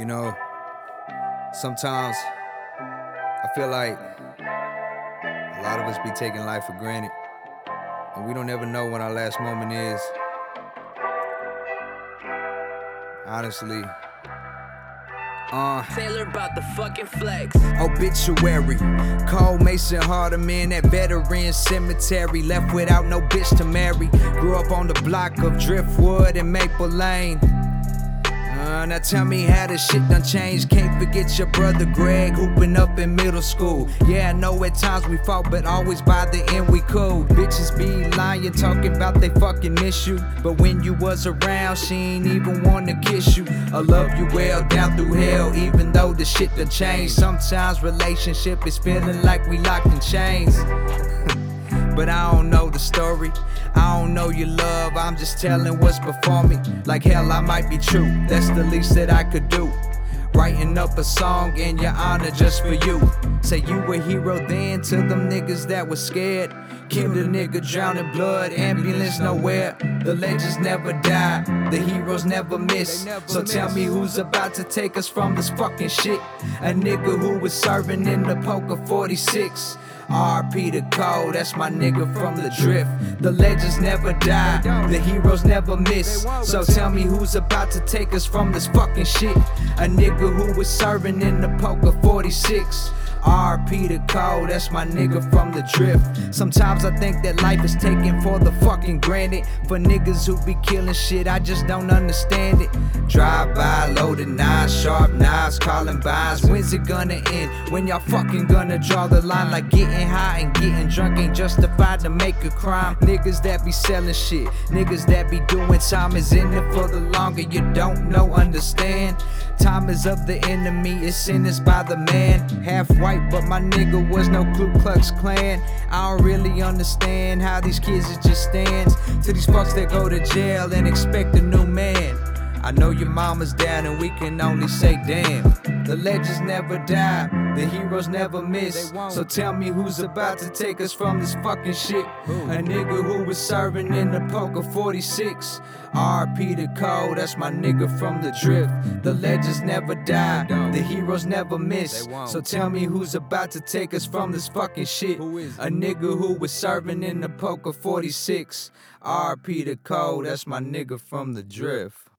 You know, sometimes I feel like a lot of us be taking life for granted, and we don't ever know when our last moment is. Honestly. Uh, Taylor about the fucking flex. obituary. Cole Mason Hardeman at Veteran Cemetery. Left without no bitch to marry. Grew up on the block of Driftwood and Maple Lane. Uh, now tell me how this shit done changed. Can't forget your brother Greg hooping up in middle school. Yeah, I know at times we fought, but always by the end we cool. Bitches be lying, talking about they fucking miss you. But when you was around, she ain't even wanna kiss you. I love you well down through hell, even though the shit done changed. Sometimes relationship is feeling like we locked in chains. But I don't story. I don't know your love. I'm just telling what's before me. Like hell, I might be true. That's the least that I could do. Writing up a song in your honor just for you. Say you were hero then to them niggas that was scared. Killed a nigga, drowned in blood, ambulance nowhere. The legends never die, the heroes never miss. So tell me who's about to take us from this fucking shit. A nigga who was serving in the poker 46. RP the code, that's my nigga from the drift. The legends never die, the heroes never miss. So tell me who's about to take us from this fucking shit. A nigga who was serving in the poker 46. RP the code, that's my nigga from the drift. Sometimes I think that life is taken for the fucking granted. For niggas who be killing shit, I just don't understand it. Drive by, loaded knives, sharp knives, calling buys. When's it gonna end? When y'all fucking gonna draw the line? Like getting high and getting drunk ain't justified to make a crime. Niggas that be selling shit, niggas that be doing time is in it for the longer. You don't know, understand. Time is of the enemy, it's sentenced by the man. Half but my nigga was no Ku Klux Klan. I don't really understand how these kids is just stands to these fucks that go to jail and expect a new man. I know your mama's down and we can only say damn. The legends never die, the heroes never miss. So tell me who's about to take us from this fucking shit. A nigga who was serving in the poker 46. RP the code, that's my nigga from the drift. The legends never die, the heroes never miss. So tell me who's about to take us from this fucking shit. A nigga who was serving in the poker 46. RP the code, that's my nigga from the drift.